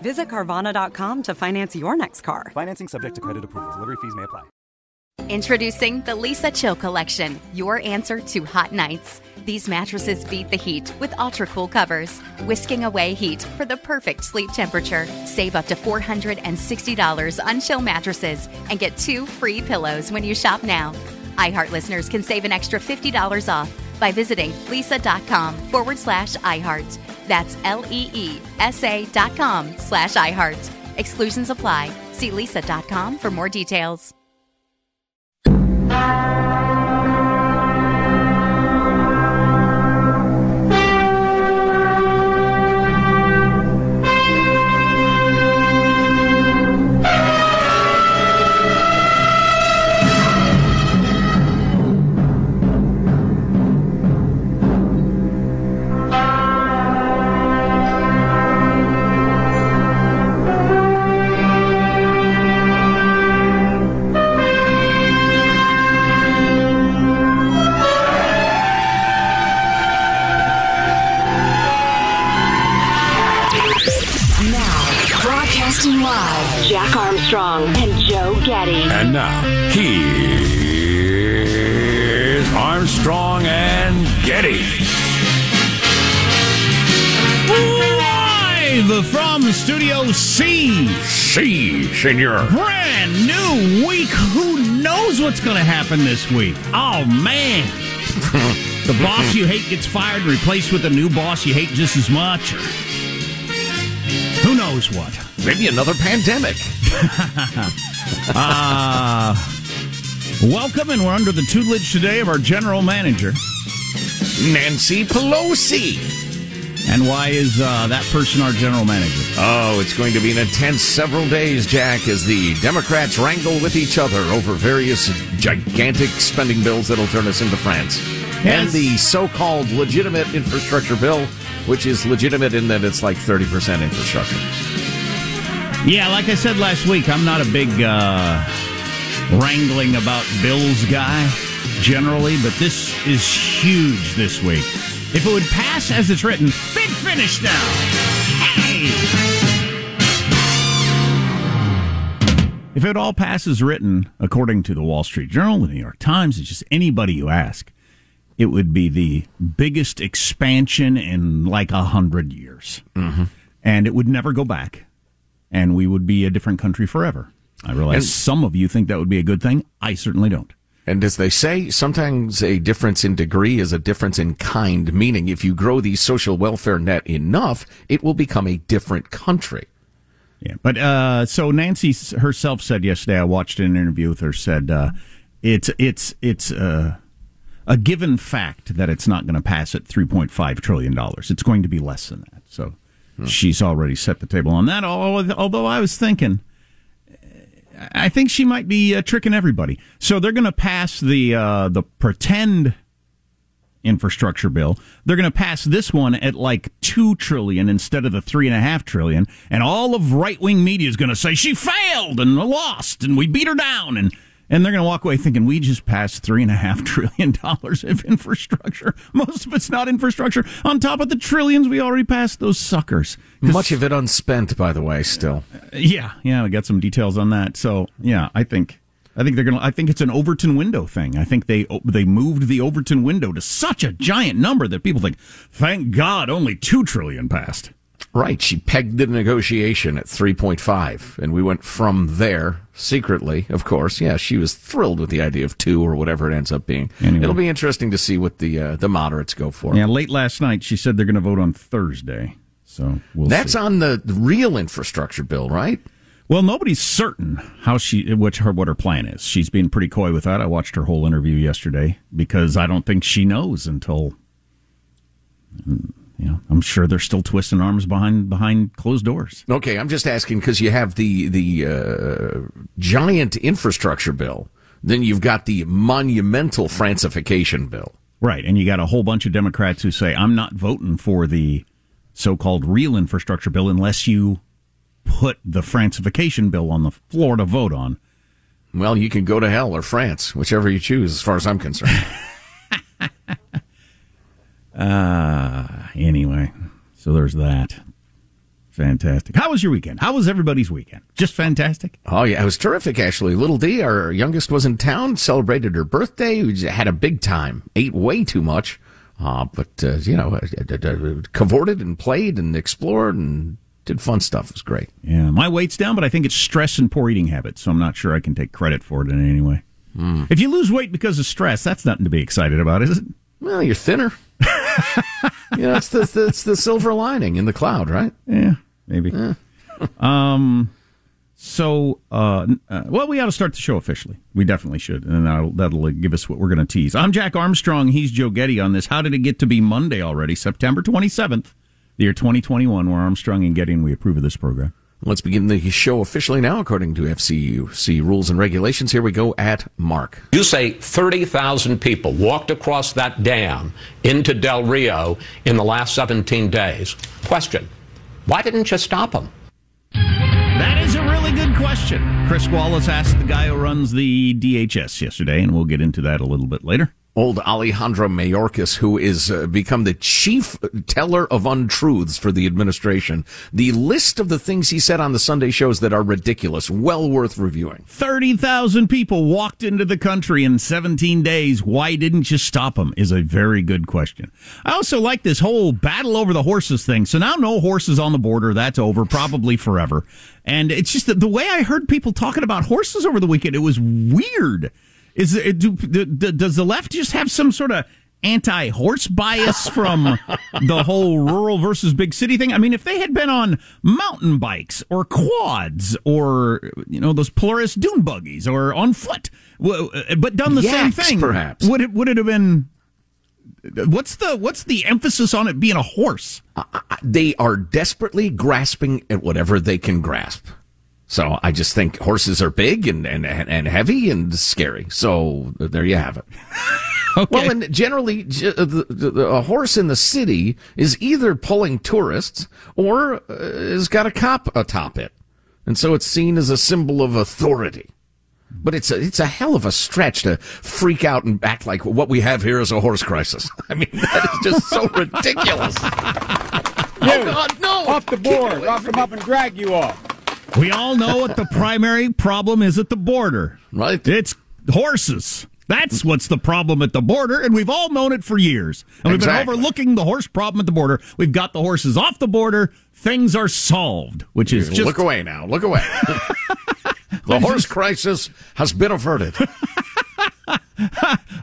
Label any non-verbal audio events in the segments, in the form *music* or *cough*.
Visit Carvana.com to finance your next car. Financing subject to credit approval. Delivery fees may apply. Introducing the Leesa Chill Collection, your answer to hot nights. These mattresses beat the heat with ultra cool covers, whisking away heat for the perfect sleep temperature. Save up to $460 on chill mattresses and get two free pillows when you shop now. iHeart listeners can save an extra $50 off by visiting leesa.com forward slash iHeart. That's L E E S A dot com slash iHeart. Exclusions apply. See leesa.com for more details. Armstrong and Joe Getty. And now, here's Armstrong and Getty. Live from Studio C. C, senor. Brand new week. Who knows what's going to happen this week? Oh, man. *laughs* the boss you hate gets fired and replaced with a new boss you hate just as much. Who knows what? Maybe another pandemic. *laughs* Uh, welcome, and we're under the tutelage today of our general manager. Nancy Pelosi. And why is uh, that person our general manager? Oh, it's going to be an intense several days, Jack, as the Democrats wrangle with each other over various gigantic spending bills that'll turn us into France. And the so called legitimate infrastructure bill, which is legitimate in that it's like 30% infrastructure. Yeah, like I said last week, I'm not a big uh, wrangling about bills guy generally, but this is huge this week. If it would pass as it's written, big finish now. Hey! If it all passes written, according to the Wall Street Journal, the New York Times, it's just anybody you ask, it would be the biggest expansion in like a hundred years. Mm-hmm. And it would never go back. And we would be a different country forever. I realize And- some of you think that would be a good thing. I certainly don't. And as they say, sometimes a difference in degree is a difference in kind, meaning if you grow the social welfare net enough, it will become a different country. Yeah, but uh, so Nancy herself said yesterday. I watched an interview with her. Said uh, it's it's it's uh, a given fact that it's not going to pass at three point five trillion dollars. It's going to be less than that. So she's already set the table on that. Although I was thinking, I think she might be uh, tricking everybody. So they're going to pass the uh, the pretend infrastructure bill. They're going to pass this one at like two trillion instead of the three and a half trillion, and all of right wing media is going to say she failed and lost, and we beat her down, and And they're going to walk away thinking we just passed three and a half *laughs* trillion dollars of infrastructure. *laughs* Most of it's not infrastructure. On top of the trillions we already passed, those suckers. Much of it unspent, by the way, still. Yeah, yeah, we got some details on that. So yeah, I think I think they're gonna. I think it's an Overton window thing. I think they they moved the Overton window to such a giant number that people think, thank God, only two trillion passed. Right. She pegged the negotiation at 3.5, and we went from there secretly, of course. Yeah, she was thrilled with the idea of two or whatever it ends up being. Anyway. It'll be interesting to see what the uh, the moderates go for. Yeah, late last night she said they're going to vote on Thursday. So we'll That's see. on the, real infrastructure bill, right? Well, nobody's certain how she what her what her plan is. She's being pretty coy with that. I watched her whole interview yesterday because I don't think she knows until you know. I'm sure they're still twisting arms behind behind closed doors. Okay, I'm just asking because you have the the uh, giant infrastructure bill, then you've got the monumental Francification bill. Right, and you got a whole bunch of Democrats who say I'm not voting for the so-called real infrastructure bill unless you put the Francification bill on the floor to vote on. Well, you can go to hell or France, whichever you choose, as far as I'm concerned. *laughs* Uh, anyway, so there's that. Fantastic. How was your weekend? How was everybody's weekend? Just fantastic. Oh yeah, it was terrific actually. Little D, our youngest, was in town, celebrated her birthday. We had a big time. Ate way too much, uh, but uh, you know, uh, cavorted and played and explored and did fun stuff. It was great. Yeah, my weight's down, but I think it's stress and poor eating habits, so I'm not sure I can take credit for it in any way. If you lose weight because of stress, that's nothing to be excited about, is it? Well, you're thinner. *laughs* you know, it's the, the it's the silver lining in the cloud, right? Yeah, maybe. *laughs* um, so, uh, uh, well, we ought to start the show officially. We definitely should, and that'll, that'll uh, give us what we're going to tease. I'm Jack Armstrong. He's Joe Getty on this. How did it get to be Monday already? September 27th, the year 2021. We're Armstrong and Getty, and we approve of this program. Let's begin the show officially now, according to FCUC rules and regulations. Here we go at Mark. You say 30,000 people walked across that dam into Del Rio in the last 17 days. Question Why didn't you stop them? That is a really good question. Chris Wallace asked the guy who runs the DHS yesterday, and we'll get into that a little bit later. Old Alejandro Mayorkas, who is uh, become the chief teller of untruths for the administration. The list of the things he said on the Sunday shows that are ridiculous, well worth reviewing. 30,000 people walked into the country in 17 days. Why didn't you stop them? Is a very good question. I also like this whole battle over the horses thing. So now no horses on the border. That's over, probably forever. And it's just the way I heard people talking about horses over the weekend, it was weird. Is it, do, do, does the left just have some sort of anti-horse bias from *laughs* the whole rural versus big city thing? I mean, if they had been on mountain bikes or quads or you know those Polaris dune buggies or on foot, uh, but done the same thing, perhaps. would it would it have been? What's the what's the emphasis on it being a horse? They are desperately grasping at whatever they can grasp. So I just think horses are big and, and, and heavy and scary. So there you have it. *laughs* Okay. Well, and generally, j- the, the, a horse in the city is either pulling tourists or uh, has got a cop atop it, and so it's seen as a symbol of authority. But it's a it's a hell of a stretch to freak out and act like what we have here is a horse crisis. *laughs* I mean, that is just so ridiculous. *laughs* oh God, no! Off the board. I'll come up and drag you off. We all know what the primary problem is at the border. Right. It's horses. That's what's the problem at the border, and we've all known it for years. And we've Exactly. been overlooking the horse problem at the border. We've got the horses off the border. Things are solved, which is just look away now. Look away. *laughs* the horse crisis has been averted. *laughs*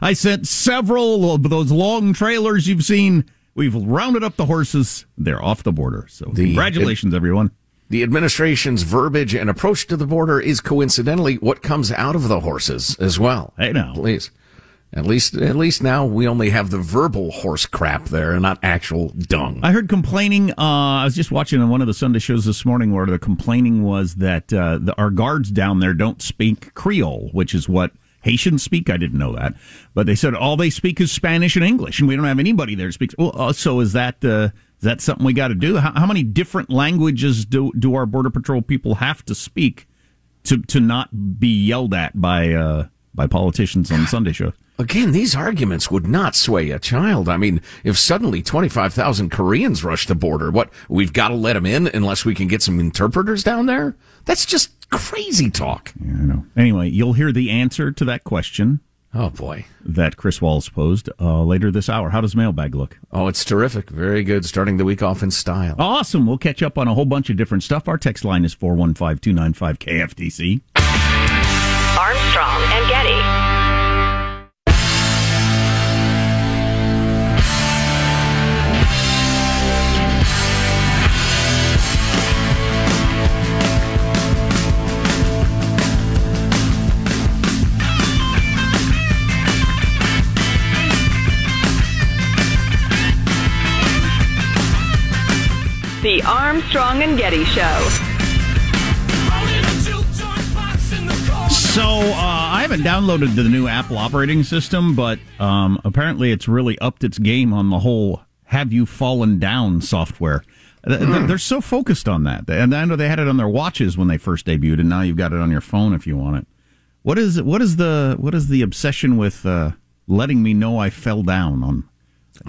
I sent several of those long trailers you've seen. We've rounded up the horses. They're off the border. So The- congratulations, everyone. The administration's verbiage and approach to the border is coincidentally what comes out of the horses as well. Hey, now. Please. At least, at least now we only have the verbal horse crap there and not actual dung. I heard complaining. Uh, I was just watching on one of the Sunday shows this morning where the complaining was that uh, the, our guards down there don't speak Creole, which is what Haitians speak. I didn't know that, but they said all they speak is Spanish and English, and we don't have anybody there that speaks. Well, uh, so is that uh, that something we got to do? How, how many different languages do do our border patrol people have to speak to to not be yelled at by uh, by politicians on Sunday shows. Again, these arguments would not sway a child. I mean, if suddenly 25,000 Koreans rush the border, what, we've got to let them in unless we can get some interpreters down there? That's just crazy talk. Yeah, I know. Anyway, you'll hear the answer to that question. Oh, boy. That Chris Wallace posed uh, later this hour. How does mailbag look? Oh, it's terrific. Very good. Starting the week off in style. Awesome. We'll catch up on a whole bunch of different stuff. Our text line is 415 295 KFTC. Armstrong and Getty. The Armstrong and Getty Show. So uh, I haven't downloaded the new Apple operating system, but um, apparently it's really upped its game on the whole "Have You Fallen Down" software. Hmm. They're so focused on that, and I know they had it on their watches when they first debuted, and now you've got it on your phone if you want it. What is what is the what is the obsession with uh, letting me know I fell down on?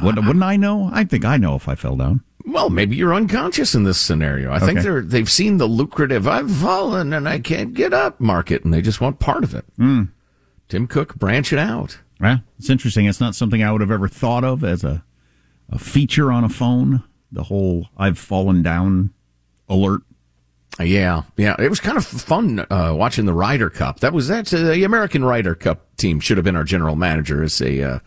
What, wouldn't I know? I think I know if I fell down. Well, maybe you're unconscious in this scenario. I think they're they've seen the lucrative "I've fallen and I can't get up" market, and they just want part of it. Mm. Tim Cook, branch it out. Yeah, it's interesting. It's not something I would have ever thought of as a a feature on a phone. The whole "I've fallen down" alert. Yeah, yeah, it was kind of fun uh, watching the Ryder Cup. That was that's uh, the American Ryder Cup team should have been our general manager. It's a uh,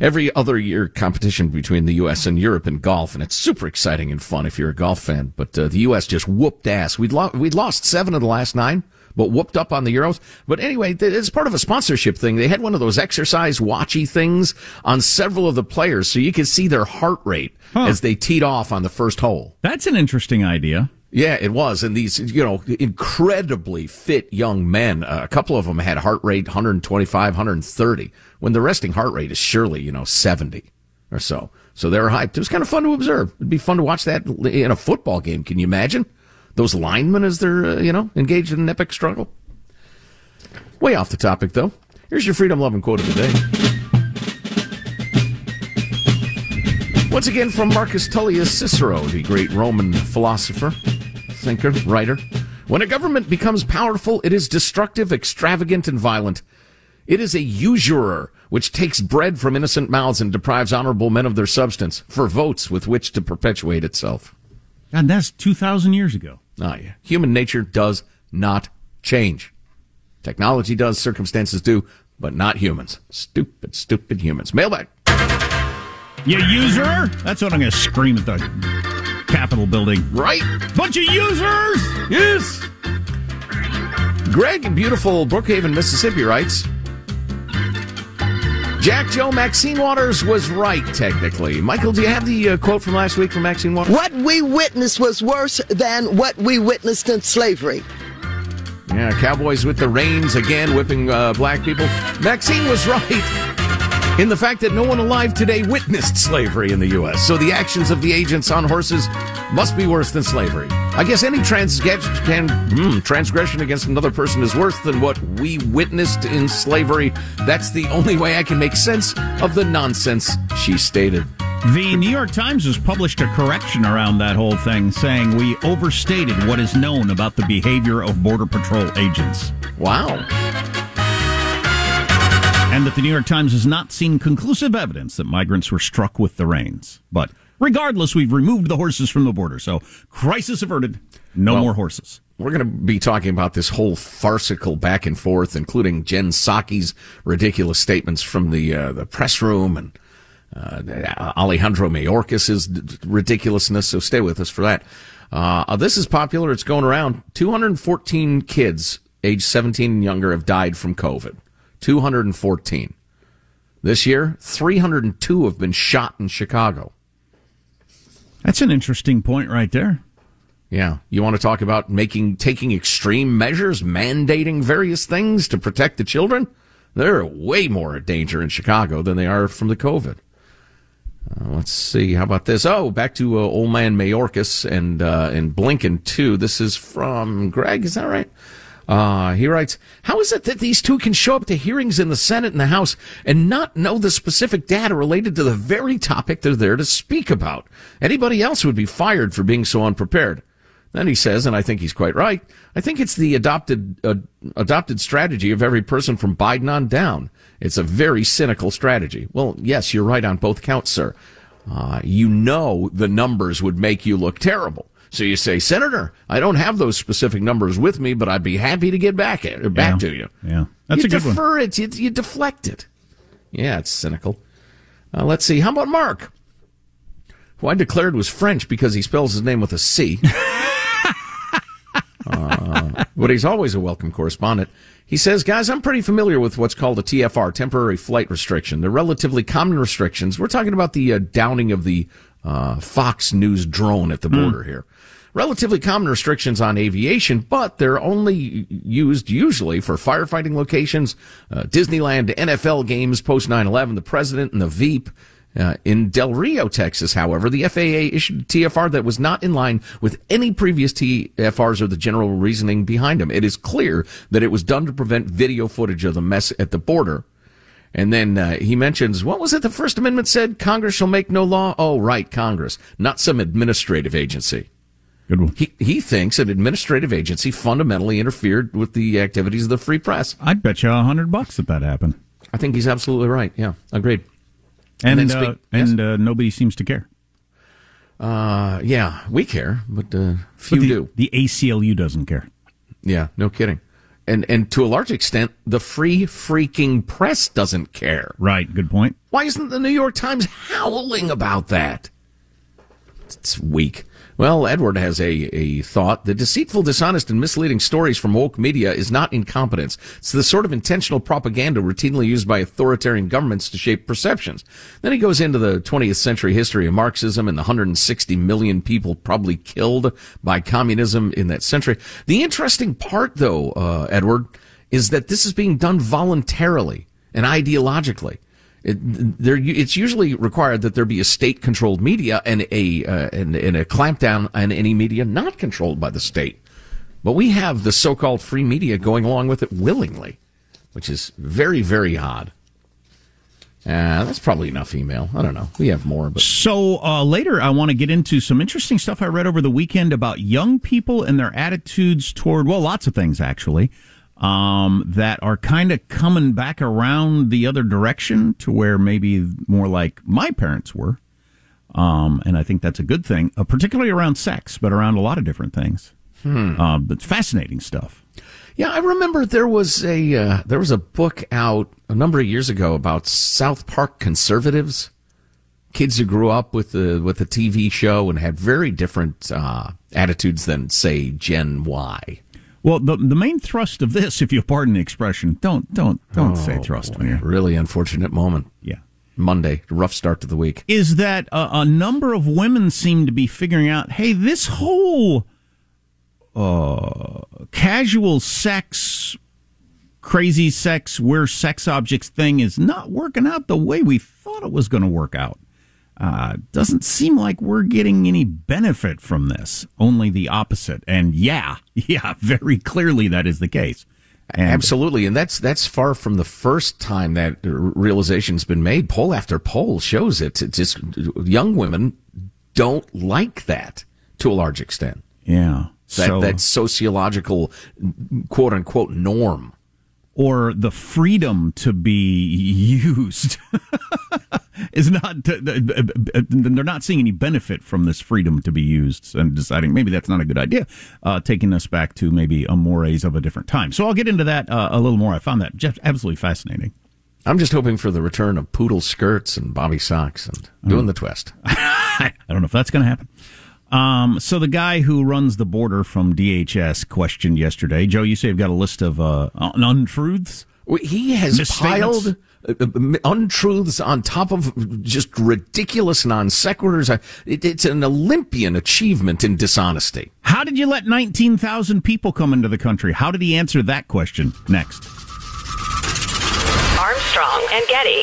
every other year competition between the U.S. and Europe in golf, and it's super exciting and fun if you're a golf fan. But uh, the U.S. just whooped ass. We'd lo- we'd lost seven of the last nine, but whooped up on the Euros. But anyway, th- it's part of a sponsorship thing. They had one of those exercise watchy things on several of the players, so you could see their heart rate as they teed off on the first hole. That's an interesting idea. Yeah, it was. And these, you know, incredibly fit young men, uh, a couple of them had heart rate 125, 130, when the resting heart rate is surely, you know, 70 or so. So they were hyped. It was kind of fun to observe. It'd be fun to watch that in a football game. Can you imagine? Those linemen as they're, uh, you know, engaged in an epic struggle. Way off the topic, though. Here's your freedom loving quote of the day. Once again from Marcus Tullius Cicero, the great Roman philosopher, thinker, writer. When a government becomes powerful, it is destructive, extravagant, and violent. It is a usurer which takes bread from innocent mouths and deprives honorable men of their substance for votes with which to perpetuate itself. And that's two thousand years ago. Ah, yeah. Human nature does not change. Technology does, circumstances do, but not humans. Stupid, stupid humans. Mailbag. You user? That's what I'm going to scream at the Capitol building. Right? Bunch of users! Yes! Greg in beautiful Brookhaven, Mississippi writes Jack Joe Maxine Waters was right, technically. Michael, do you have the uh, quote from last week from Maxine Waters? What we witnessed was worse than what we witnessed in slavery. Yeah, cowboys with the reins again, whipping uh, black people. Maxine was *laughs* right in the fact that no one alive today witnessed slavery in the U.S. So the actions of the agents on horses must be worse than slavery. I guess any hmm, transgression against another person is worse than what we witnessed in slavery. That's the only way I can make sense of the nonsense she stated. The New York Times has published a correction around that whole thing, saying we overstated what is known about the behavior of Border Patrol agents. Wow. And that the New York Times has not seen conclusive evidence that migrants were struck with the reins. But regardless, we've removed the horses from the border. So, crisis averted. No Well, more horses. We're going to be talking about this whole farcical back and forth, including Jen Psaki's ridiculous statements from the uh, the press room and uh, Alejandro Mayorkas's d- ridiculousness. So stay with us for that. Uh, this is popular. It's going around. 214 kids age 17 and younger have died from COVID. 214. This year, 302 have been shot in Chicago. That's an interesting point right there. Yeah. You want to talk about making, taking extreme measures, mandating various things to protect the children? They're way more a danger in Chicago than they are from the COVID. Uh, let's see. How about this? Oh, back to uh, old man Mayorkas and, uh, and Blinken too. This is from Greg. Is that right? Uh, he writes, How is it that these two can show up to hearings in the Senate and the House and not know the specific data related to the very topic they're there to speak about? Anybody else would be fired for being so unprepared. Then he says, and I think he's quite right, I think it's the adopted, uh, adopted strategy of every person from Biden on down. It's a very cynical strategy. Well, yes, you're right on both counts, sir. Uh, you know the numbers would make you look terrible. So you say, Senator, I don't have those specific numbers with me, but I'd be happy to get back at, back Yeah. to you. Yeah. That's you a good one. defer it. You, you deflect it. Yeah, it's cynical. Uh, let's see. How about Mark? Who I declared was French because he spells his name with a C. *laughs* uh, but he's always a welcome correspondent. He says, guys, I'm pretty familiar with what's called a TFR, temporary flight restriction. They're relatively common restrictions. We're talking about the uh, downing of the uh, Fox News drone at the border here. Relatively common restrictions on aviation, but they're only used usually for firefighting locations, uh, Disneyland, NFL games post 9-11, the president and the Veep. Uh, in Del Rio, Texas, however, the FAA issued a TFR that was not in line with any previous TFRs or the general reasoning behind them. It is clear that it was done to prevent video footage of the mess at the border. And then uh, he mentions, what was it the First Amendment said? Congress shall make no law? Oh, right, Congress, not some administrative agency. Good one. He, he thinks an administrative agency fundamentally interfered with the activities of the free press. I'd bet you a hundred bucks that that happened. I think he's absolutely right. Yeah, agreed. And then uh, yes? and uh, nobody seems to care. Uh, yeah, we care, but uh, few But the, do. The ACLU doesn't care. Yeah, no kidding. And and to a large extent, the free freaking press doesn't care. Right. Good point. Why isn't the New York Times howling about that? It's weak. Well, Edward has a, a thought. The deceitful, dishonest, and misleading stories from woke media is not incompetence. It's the sort of intentional propaganda routinely used by authoritarian governments to shape perceptions. Then he goes into the 20th century history of Marxism and the 160 million people probably killed by communism in that century. The interesting part, though, uh, Edward, is that this is being done voluntarily and ideologically. It, there, it's usually required that there be a state-controlled media and a uh, and, and a clampdown on any media not controlled by the state. But we have the so-called free media going along with it willingly, which is very, very odd. Uh, that's probably enough email. I don't know. We have more, but So uh, later, I want to get into some interesting stuff I read over the weekend about young people and their attitudes toward well, lots of things actually um, that are kind of coming back around the other direction to where maybe more like my parents were. Um, and I think that's a good thing, uh, particularly around sex, but around a lot of different things. Hmm. Uh, but fascinating stuff. Yeah, I remember there was a uh, there was a book out a number of years ago about South Park conservatives, kids who grew up with the with the TV show and had very different uh, attitudes than say Gen Y. Well, the the main thrust of this, if you pardon the expression, don't don't don't say Oh, thrust boy, really unfortunate moment. Yeah. Monday, rough start to the week. is that a, a number of women seem to be figuring out, hey, this whole uh, casual sex, crazy sex, we're sex objects thing is not working out the way we thought it was going to work out. Uh, doesn't seem like we're getting any benefit from this, only the opposite. And yeah, *laughs* yeah, very clearly that is the case. And Absolutely, and that's that's far from the first time that realization's been made. Poll after poll shows it. It's just young women don't like that to a large extent. yeah, That so, that sociological quote unquote norm. Or the freedom to be used *laughs* is not they're not seeing any benefit from this freedom to be used and deciding maybe that's not a good idea uh, taking us back to maybe a mores of a different time. So i'll get into that uh, a little more. I found that just absolutely fascinating. I'm just hoping for the return of poodle skirts and bobby socks and doing the twist. *laughs* i don't know if that's going to happen um, so the guy who runs the border from DHS questioned yesterday. Joe, you say you've got a list of uh, untruths. He has Misstatements? piled uh, uh, untruths on top of just ridiculous non sequiturs. It's an Olympian achievement in dishonesty. How did you let 19,000 people come into the country? How did he answer that question? Next. Armstrong and Getty.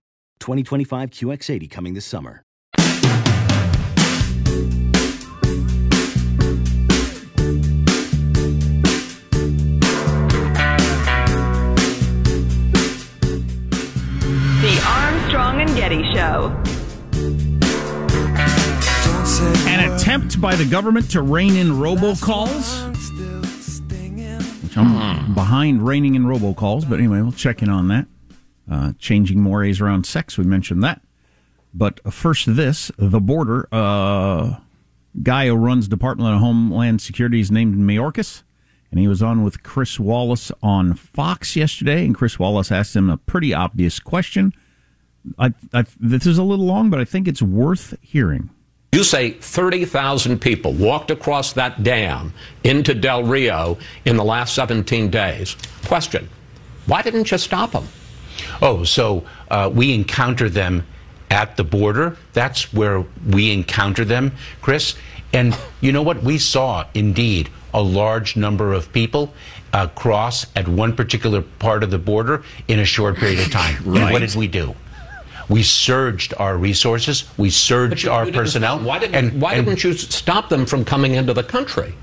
2025 QX80 coming this summer. The Armstrong and Getty Show. An attempt by the government to rein in robocalls. Which I'm behind reining in robocalls, but anyway, we'll check in on that. Uh, changing mores around sex, we mentioned that. But first, this the border. Uh, guy who runs Department of Homeland Security is named Mayorkas, and he was on with Chris Wallace on Fox yesterday. And Chris Wallace asked him a pretty obvious question. I, I, this is a little long, but I think it's worth hearing. You say 30,000 people walked across that dam into Del Rio in the last 17 days. Question Why didn't you stop them? Oh, so uh, we encounter them at the border. That's where we encounter them, Chris. And you know what? We saw indeed a large number of people uh, cross at one particular part of the border in a short period of time. *laughs* And Right. what did we do? We surged our resources. We surged you- our you personnel. Why didn't, and, why and didn't you stop them from coming into the country?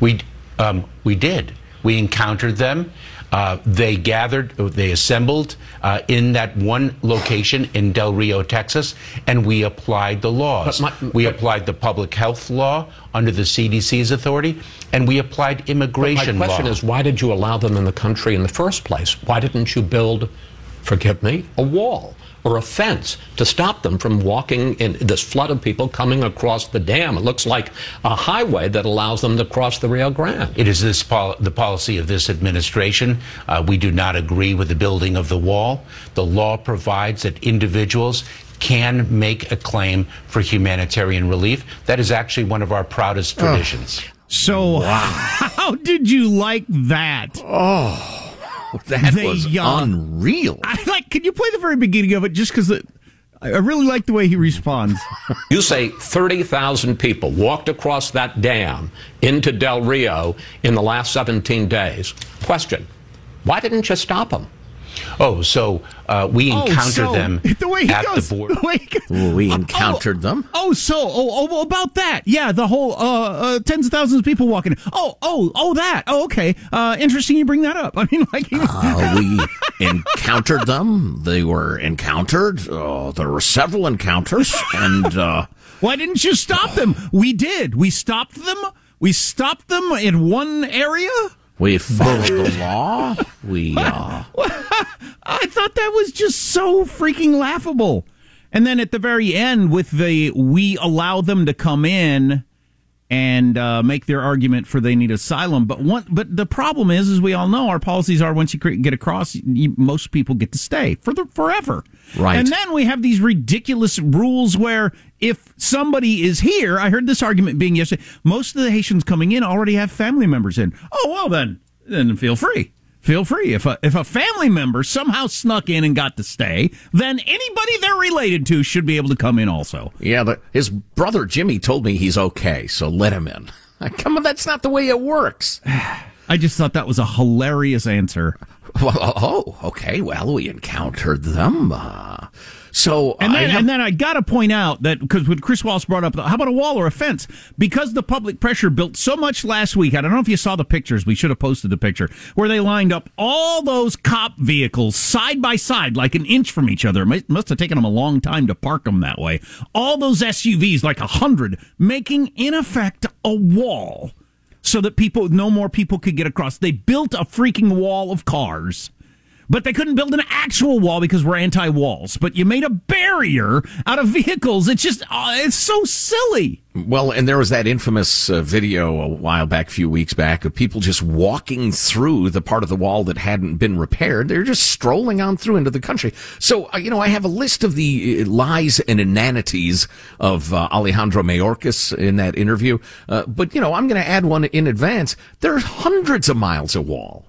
We um, we did. We encountered them. Uh, they gathered, they assembled uh, in that one location in Del Rio, Texas, and we applied the laws. But my- we applied the public health law under the CDC's authority, and we applied immigration my question law. is, why did you allow them in the country in the first place? Why didn't you build, forgive me, a wall or a fence to stop them from walking in this flood of people coming across the dam? It looks like a highway that allows them to cross the Rio Grande. It is this pol- the policy of this administration. Uh, we do not agree with the building of the wall. The law provides that individuals can make a claim for humanitarian relief. That is actually one of our proudest traditions. So, *laughs* how did you like that? Oh, *laughs* that was unreal. I like. Can you play the very beginning of it just because I really like the way he responds. *laughs* You say 30,000 people walked across that dam into Del Rio in the last 17 days. Question Why didn't you stop them? Oh, so uh, we Oh, encounter so- them *laughs* the way he at goes- the border. *laughs* the way he goes- we encountered them. Oh, so oh, oh about that? Yeah, the whole uh, uh, tens of thousands of people walking. Oh, oh, oh, that. Oh, okay. Uh, interesting. You bring that up. *laughs* I mean, like, Uh, we encountered them. They were encountered. Uh, there were several encounters, and uh, why didn't you stop them? We did. We stopped them. We stopped them in one area. We follow the law. We *laughs* uh, *laughs* I thought that was just so freaking laughable. And then at the very end, with the we allow them to come in and uh, make their argument for they need asylum. But one, but the problem is, as we all know, our policies are once you get across, you, most people get to stay for the forever. Right. And then we have these ridiculous rules where if somebody is here, I heard this argument being yesterday. Most of the Haitians coming in already have family members in. Oh well, then then feel free. Feel free. If a if a family member somehow snuck in and got to stay, then anybody they're related to should be able to come in also. yeah. The, his brother Jimmy told me he's okay, so let him in. *laughs* Come on, that's not the way it works. *sighs* I just thought that was a hilarious answer. *laughs* Well, oh, okay. Well, we encountered them. Uh, so And then, I have- and then I got to point out that because when Chris Wallace brought up, how about a wall or a fence? Because the public pressure built so much last week. I don't know if you saw the pictures. We should have posted the picture where they lined up all those cop vehicles side by side, like an inch from each other. It must- must have taken them a long time to park them that way. All those SUVs, like a hundred, making in effect a wall so that people, no more people could get across. They built a freaking wall of cars. But they couldn't build an actual wall because we're anti walls. But you made a barrier out of vehicles. It's just, uh, it's so silly. Well, and there was that infamous uh, video a while back, a few weeks back, of people just walking through the part of the wall that hadn't been repaired. They're just strolling on through into the country. So, uh, you know, I have a list of the uh, lies and inanities of uh, Alejandro Mayorkas in that interview. Uh, but, you know, I'm going to add one in advance. There are hundreds of miles of wall.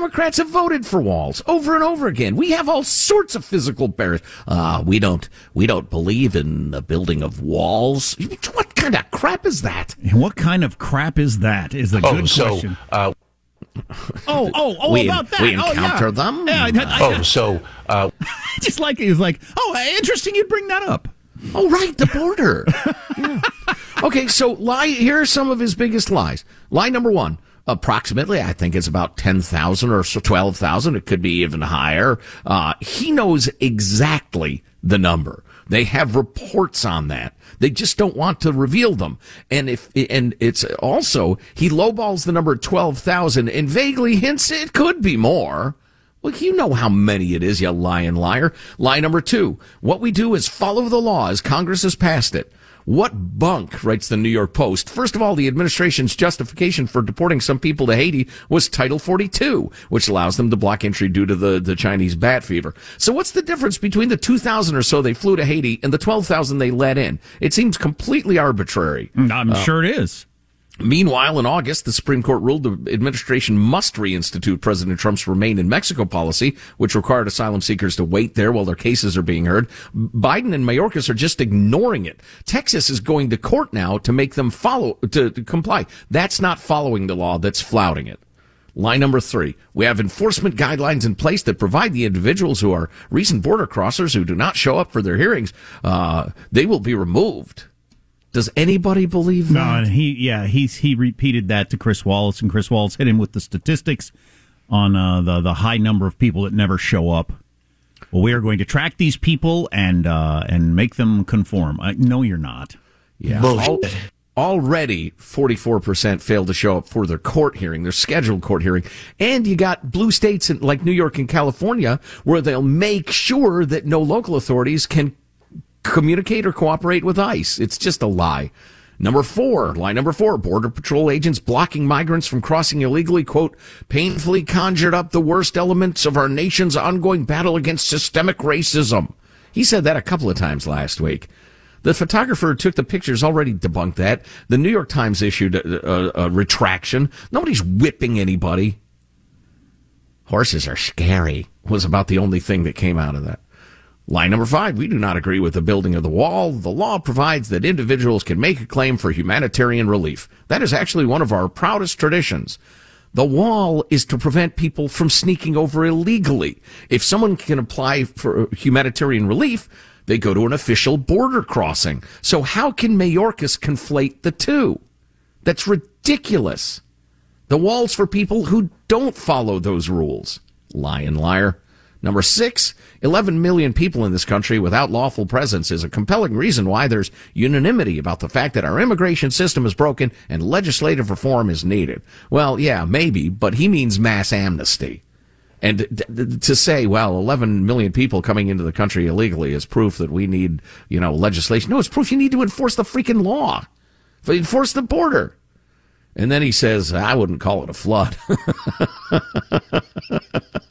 Democrats have voted for walls over and over again. We have all sorts of physical barriers. Uh, we don't, we don't believe in the building of walls. What kind of crap is that? What kind of crap is that? Is the Oh, good so question. uh, Oh, oh, oh, we- about that. we oh, encounter yeah. them? Yeah, I, I, oh, so uh, *laughs* just like it was like, oh, interesting. You'd bring that up. Oh, right, the border. *laughs* Yeah. Okay, so lie. Here are some of his biggest lies. Lie number one. Approximately, I think it's about 10,000 or so 12,000. It could be even higher. Uh, he knows exactly the number. They have reports on that. They just don't want to reveal them. And if, and it's also, he lowballs the number 12,000 and vaguely hints it could be more. Well, you know how many it is, you lying liar. Lie number two. What we do is follow the law as Congress has passed it. What bunk, writes the New York Post. First of all, the administration's justification for deporting some people to Haiti was Title 42, which allows them to block entry due to the, the Chinese bat fever. So what's the difference between the 2,000 or so they flew to Haiti and the 12,000 they let in? It seems completely arbitrary. I'm Uh, sure it is. Meanwhile, in August, the Supreme Court ruled the administration must reinstitute President Trump's Remain in Mexico policy, which required asylum seekers to wait there while their cases are being heard. Biden and Mayorkas are just ignoring it. Texas is going to court now to make them follow, to, to comply. That's not following the law, that's flouting it. Line number three. We have enforcement guidelines in place that provide the individuals who are recent border crossers who do not show up for their hearings, uh, they will be removed. Does anybody believe that? No, and he, yeah, he's he repeated that to Chris Wallace, and Chris Wallace hit him with the statistics on uh, the the high number of people that never show up. Well, we are going to track these people and uh, and make them conform. Uh, no, you're not. Yeah. Al- already 44% failed to show up for their court hearing, their scheduled court hearing. And you got blue states like New York and California where they'll make sure that no local authorities can communicate or cooperate with ICE. It's just a lie. Number four, line number four, border patrol agents blocking migrants from crossing illegally, quote, painfully conjured up the worst elements of our nation's ongoing battle against systemic racism. He said that a couple of times last week. The photographer who took the pictures already debunked that. The New York Times issued a, a, a retraction. Nobody's whipping anybody. Horses are scary was about the only thing that came out of that. Line number five, we do not agree with the building of the wall. The law provides that individuals can make a claim for humanitarian relief. That is actually one of our proudest traditions. The wall is to prevent people from sneaking over illegally. If someone can apply for humanitarian relief, they go to an official border crossing. So how can Mayorkas conflate the two? That's ridiculous. The wall's for people who don't follow those rules. Lion liar. Number six, 11 million people in this country without lawful presence is a compelling reason why there's unanimity about the fact that our immigration system is broken and legislative reform is needed. Well, yeah, maybe, but he means mass amnesty. And to say, well, 11 million people coming into the country illegally is proof that we need, you know, legislation. No, it's proof you need to enforce the freaking law. Enforce the border. And then he says, I wouldn't call it a flood. *laughs*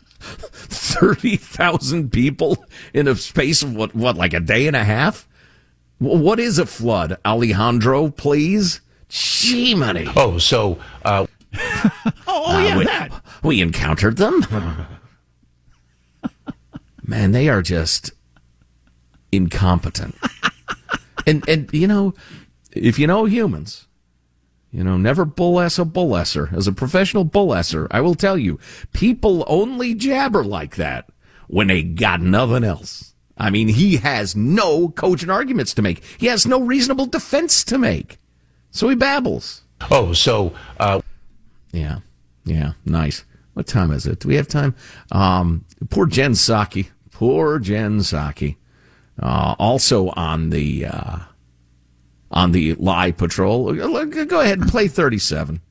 30,000 people in a space of what, what, like a day and a half? What is a flood, Alejandro, please? Gee, money. Oh, so, uh, *laughs* oh, yeah, we, that. we encountered them. Man, they are just incompetent. *laughs* and, and, you know, if you know humans, you know, never bull-ass a bull-esser. As a professional bull-esser, I will tell you, people only jabber like that when they got nothing else. I mean, he has no cogent arguments to make. He has no reasonable defense to make. So he babbles. Oh, so, uh, yeah, yeah, nice. What time is it? Do we have time? Um, poor Jen Psaki. Poor Jen Psaki. Uh, also on the, uh, on the lie patrol. Go ahead and play 37.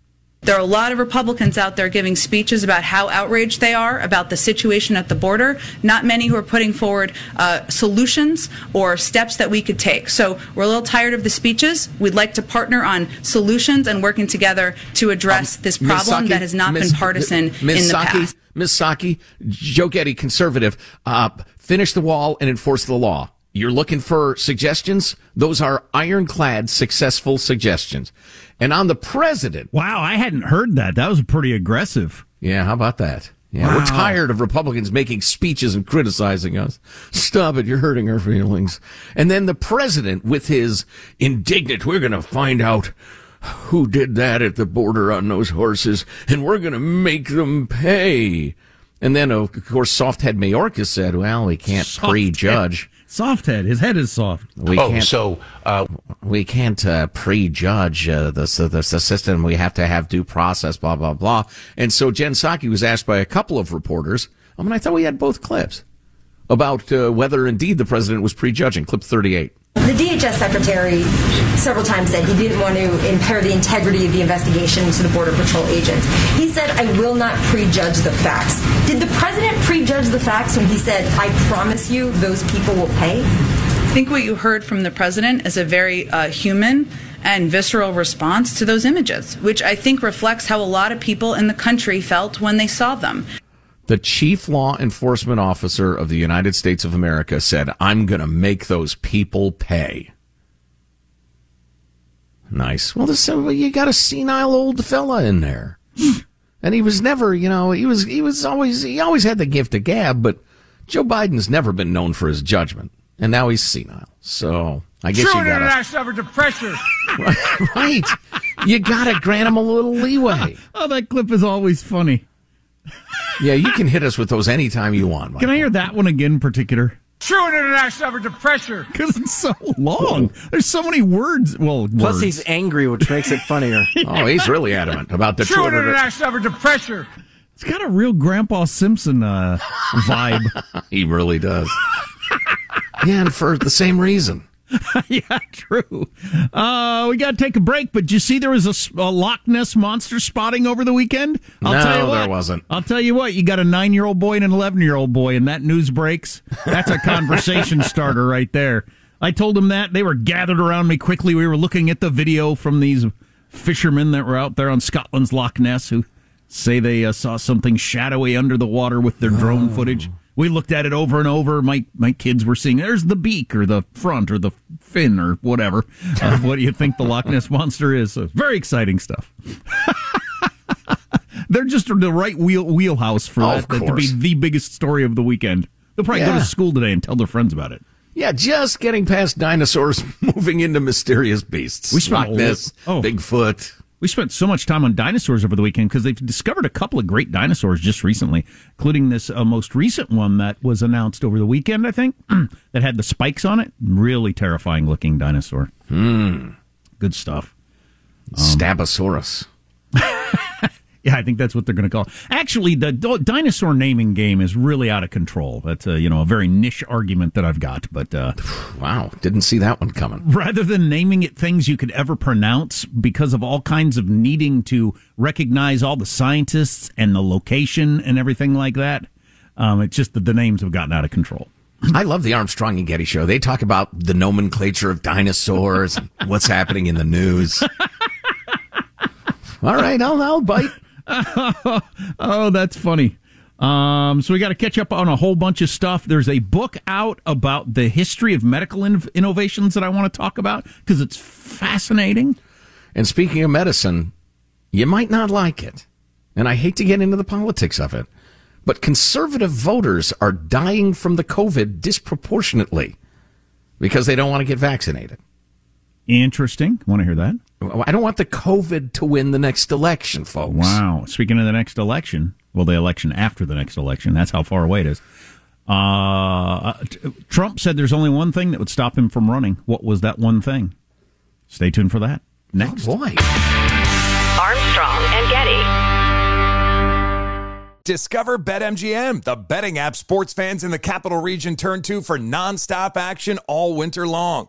There are a lot of Republicans out there giving speeches about how outraged they are about the situation at the border. Not many who are putting forward uh, solutions or steps that we could take. So we're a little tired of the speeches. We'd like to partner on solutions and working together to address um, this problem Psaki, that has not Ms. been partisan Ms. in the Psaki, past. Ms. Psaki, Joe Getty, conservative, uh, finish the wall and enforce the law. You're looking for suggestions? Those are ironclad, successful suggestions. And on the president. Wow, I hadn't heard that. That was pretty aggressive. Yeah, how about that? Yeah, wow. we're tired of Republicans making speeches and criticizing us. Stop it, you're hurting our feelings. And then the president with his indignant, we're going to find out who did that at the border on those horses, and we're going to make them pay. And then, of course, Softhead Mayorkas said, well, we can't Soft prejudge. Head. Soft head. His head is soft. We oh, can't, so uh, we can't uh, prejudge uh, the, the, the system. We have to have due process. Blah blah blah. And so Jen Psaki was asked by a couple of reporters. I mean, I thought we had both clips about uh, whether indeed the president was prejudging. Clip thirty-eight. The DHS secretary several times said he didn't want to impair the integrity of the investigation to the Border Patrol agents. He said, I will not prejudge the facts. Did the president prejudge the facts when he said, I promise you those people will pay? I think what you heard from the president is a very uh, human and visceral response to those images, which I think reflects how a lot of people in the country felt when they saw them. The chief law enforcement officer of the United States of America said, I'm going to make those people pay. Nice. Well, this, uh, you got a senile old fella in there. and he was never, you know, he was, he was always, he always had the gift of gab, but Joe Biden's never been known for his judgment. And now he's senile. So I guess True you got international effort to pressure. *laughs* right. You got to grant him a little leeway. oh, that clip is always funny yeah, you can hit us with those anytime you want. Michael. Can I hear that one again in particular? True international effort to pressure. Because it's so long. There's so many words. Well, plus words. he's angry, which makes it funnier. *laughs* oh, he's really adamant about the true international effort to pressure. It's got a real Grandpa Simpson uh, vibe. *laughs* he really does. yeah, and for the same reason. *laughs* yeah, true. Uh, we got to take a break, but you see there was a, a, Loch Ness monster spotting over the weekend? I'll no, tell you what, there wasn't. I'll tell you what, you got a nine year old boy and an 11 year old boy, and that news breaks. That's a conversation *laughs* starter right there. I told them that. They were gathered around me quickly. We were looking at the video from these fishermen that were out there on Scotland's Loch Ness who say they uh, saw something shadowy under the water with their drone oh. footage. We looked at it over and over. My my kids were seeing there's the beak or the front or the fin or whatever. Uh, what do you think the Loch Ness monster is? Uh, very exciting stuff. *laughs* They're just the right wheel wheelhouse for oh, that to be the biggest story of the weekend. They'll probably yeah. go to school today and tell their friends about it. Yeah, just getting past dinosaurs, *laughs* moving into mysterious beasts. We Loch Ness, oh. Bigfoot. We spent so much time on dinosaurs over the weekend because they've discovered a couple of great dinosaurs just recently, including this uh, most recent one that was announced over the weekend, I think, *clears throat* that had the spikes on it. Really terrifying looking dinosaur. Hmm. Good stuff. Stabosaurus. *laughs* Yeah, I think that's what they're going to call. It. Actually, the dinosaur naming game is really out of control. That's a you know a very niche argument that I've got, but uh, *sighs* wow, didn't see that one coming. Rather than naming it things you could ever pronounce because of all kinds of needing to recognize all the scientists and the location and everything like that, um, it's just that the names have gotten out of control. I love the Armstrong and Getty show. They talk about the nomenclature of dinosaurs, and what's happening in the news. *laughs* All right, I'll, I'll bite. *laughs* oh, that's funny. Um, so we got to catch up on a whole bunch of stuff. There's a book out about the history of medical in- innovations that I want to talk about because it's fascinating. And speaking of medicine, you might not like it. And I hate to get into the politics of it, but conservative voters are dying from the COVID disproportionately because they don't want to get vaccinated. Interesting. Want to hear that? I don't want the COVID to win the next election, folks. Wow. Speaking of the next election, well, the election after the next election, that's how far away it is. Uh, Trump said there's only one thing that would stop him from running. What was that one thing? Stay tuned for that. Next. Oh, boy. Armstrong and Getty. Discover BetMGM, the betting app sports fans in the capital region turn to for nonstop action all winter long.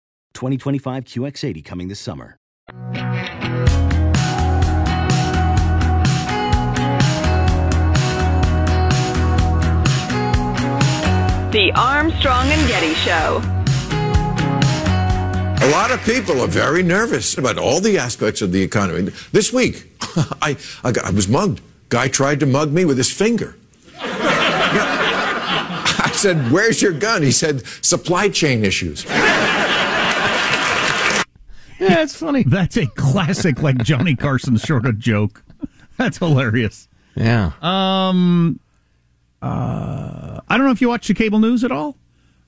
2025 QX80 coming this summer. The Armstrong and Getty Show. A lot of people are very nervous about all the aspects of the economy. This week, *laughs* I, I, got, I was mugged. Guy tried to mug me with his finger. *laughs* I said, Where's your gun? He said, Supply chain issues. *laughs* Yeah, it's funny. *laughs* That's a classic, like Johnny Carson sort of joke. That's hilarious. Yeah. Um. Uh, I don't know if you watch the cable news at all,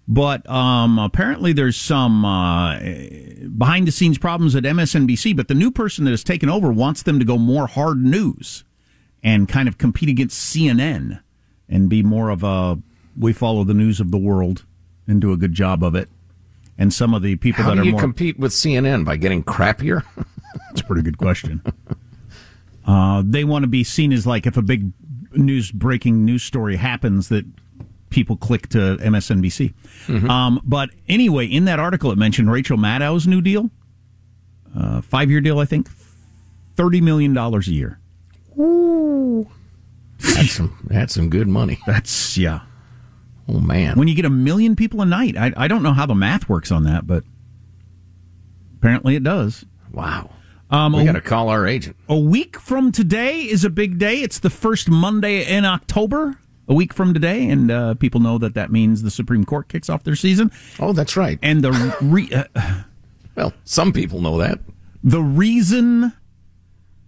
but um, apparently there's some uh, behind the scenes problems at MSNBC. But the new person that has taken over wants them to go more hard news and kind of compete against CNN and be more of a we follow the news of the world and do a good job of it. And some of the people How that do are you more compete with CNN by getting crappier? *laughs* *laughs* That's a pretty good question. Uh, they want to be seen as like if a big news breaking news story happens that people click to MSNBC. Mm-hmm. Um, but anyway, in that article it mentioned Rachel Maddow's new deal, uh, five year deal, I think, thirty million dollars a year. Ooh. That's some that's some good money. That's yeah. Oh man. When you get a million people a night, I, I don't know how the math works on that, but apparently it does. Wow. Um, we got to call our agent. A week from today is a big day. It's the first Monday in October. A week from today, and uh, people know that that means the Supreme Court kicks off their season. Oh, that's right. And the re- uh, well, some people know that. The reason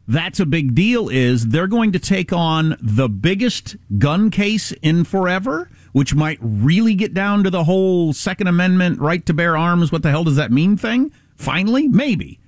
that's a big deal is they're going to take on the biggest gun case in forever, which might really get down to the whole Second Amendment right to bear arms. What the hell does that mean? Thing. Finally, maybe.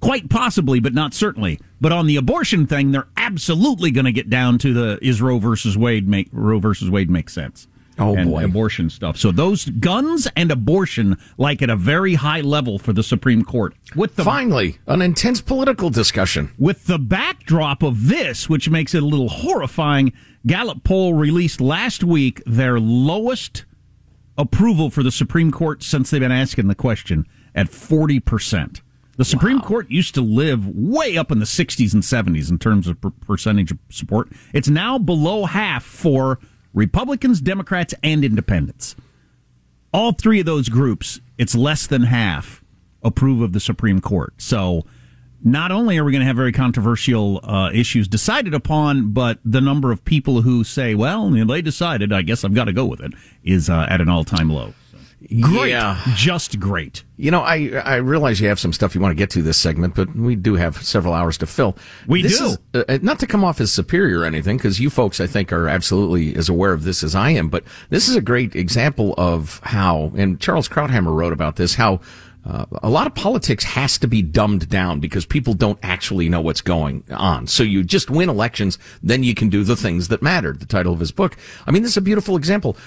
Quite possibly, but not certainly. But on the abortion thing, they're absolutely going to get down to the is Roe versus Wade make Roe versus Wade make sense. Oh and boy, abortion stuff. So those guns and abortion, like at a very high level for the Supreme Court. With the finally an intense political discussion. with the backdrop of this, which makes it a little horrifying. Gallup poll released last week their lowest approval for the Supreme Court since they've been asking the question at forty percent. The Supreme Court used to live way up in the 60s and 70s in terms of per- percentage of support. It's now below half for Republicans, Democrats, and Independents. All three of those groups, it's less than half approve of the Supreme Court. So not only are we going to have very controversial uh, issues decided upon, but the number of people who say, well, they decided, I guess I've got to go with it, is uh, at an all time low. Great. Yeah. Just great. You know, I I realize you have some stuff you want to get to this segment, but we do have several hours to fill. We This do. is, uh, not to come off as superior or anything, because you folks, I think, are absolutely as aware of this as I am. But this is a great example of how, and Charles Krauthammer wrote about this, how. Uh, a lot of politics has to be dumbed down because people don't actually know what's going on. So you just win elections, then you can do the things that matter. The title of his book. I mean, this is a beautiful example.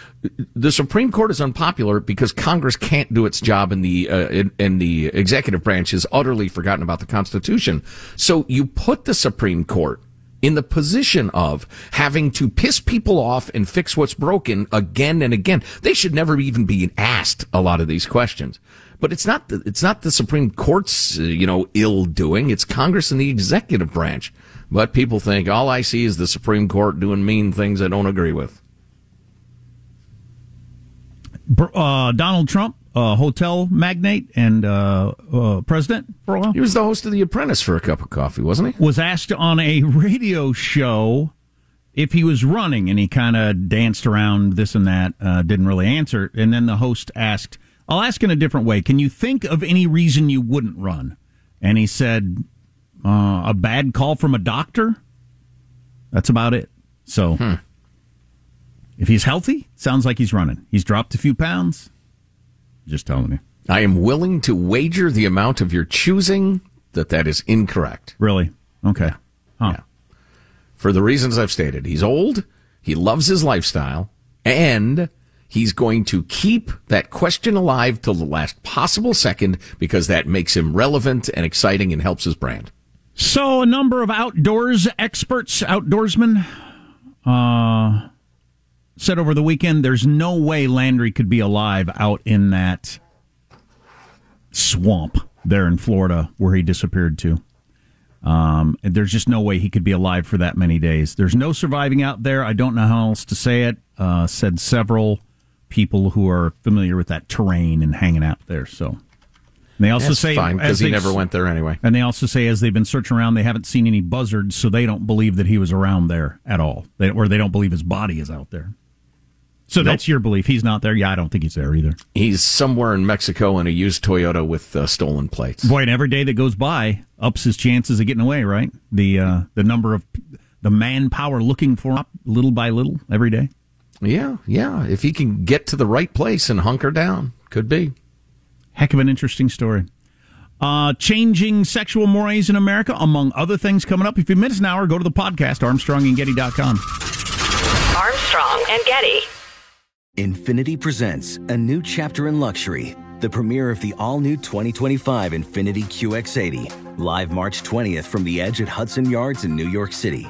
The Supreme Court is unpopular because Congress can't do its job and the uh, in, and the executive branch has utterly forgotten about the Constitution. So you put the Supreme Court in the position of having to piss people off and fix what's broken again and again. They should never even be asked a lot of these questions. But it's not the, it's not the Supreme Court's uh, you know ill doing. It's Congress and the executive branch. But people think all I see is the Supreme Court doing mean things I don't agree with. Uh, Donald Trump, uh, hotel magnate and uh, uh, president for a while. He was the host of The Apprentice for a cup of coffee, wasn't he? Was asked on a radio show if he was running, and he kind of danced around this and that, uh, didn't really answer. And then the host asked, I'll ask in a different way. Can you think of any reason you wouldn't run? And he said, uh, a bad call from a doctor. That's about it. So, if he's healthy, sounds like he's running. He's dropped a few pounds. Just telling you. I am willing to wager the amount of your choosing that that is incorrect. Really? Okay. Huh. For the reasons I've stated, he's old, he loves his lifestyle, and he's going to keep that question alive till the last possible second because that makes him relevant and exciting and helps his brand. So, a number of outdoors experts, outdoorsmen, uh, said over the weekend there's no way Landry could be alive out in that swamp there in Florida where he disappeared to. Um, there's just no way he could be alive for that many days. There's no surviving out there. I don't know how else to say it. Uh, said several people who are familiar with that terrain and hanging out there. So they also That's say fine because as he never went there anyway. and they also say as they've been searching around, they haven't seen any buzzards, so they don't believe that he was around there at all, they, or they don't believe his body is out there. So Nope. that's your belief. He's not there. Yeah, I don't think he's there either. He's somewhere in Mexico in a used Toyota with uh, stolen plates. Boy, and every day that goes by ups his chances of getting away. Right? The uh, the number of the manpower looking for him up little by little every day. Yeah, yeah. If he can get to the right place and hunker down, could be. Heck of an interesting story. Uh, changing sexual mores in America, among other things, coming up. If you miss an hour, go to the podcast, ArmstrongandGetty.com. Armstrong and Getty. Infiniti presents a new chapter in luxury, the premiere of the all new 2025 Infiniti QX80, live March 20th from the edge at Hudson Yards in New York City,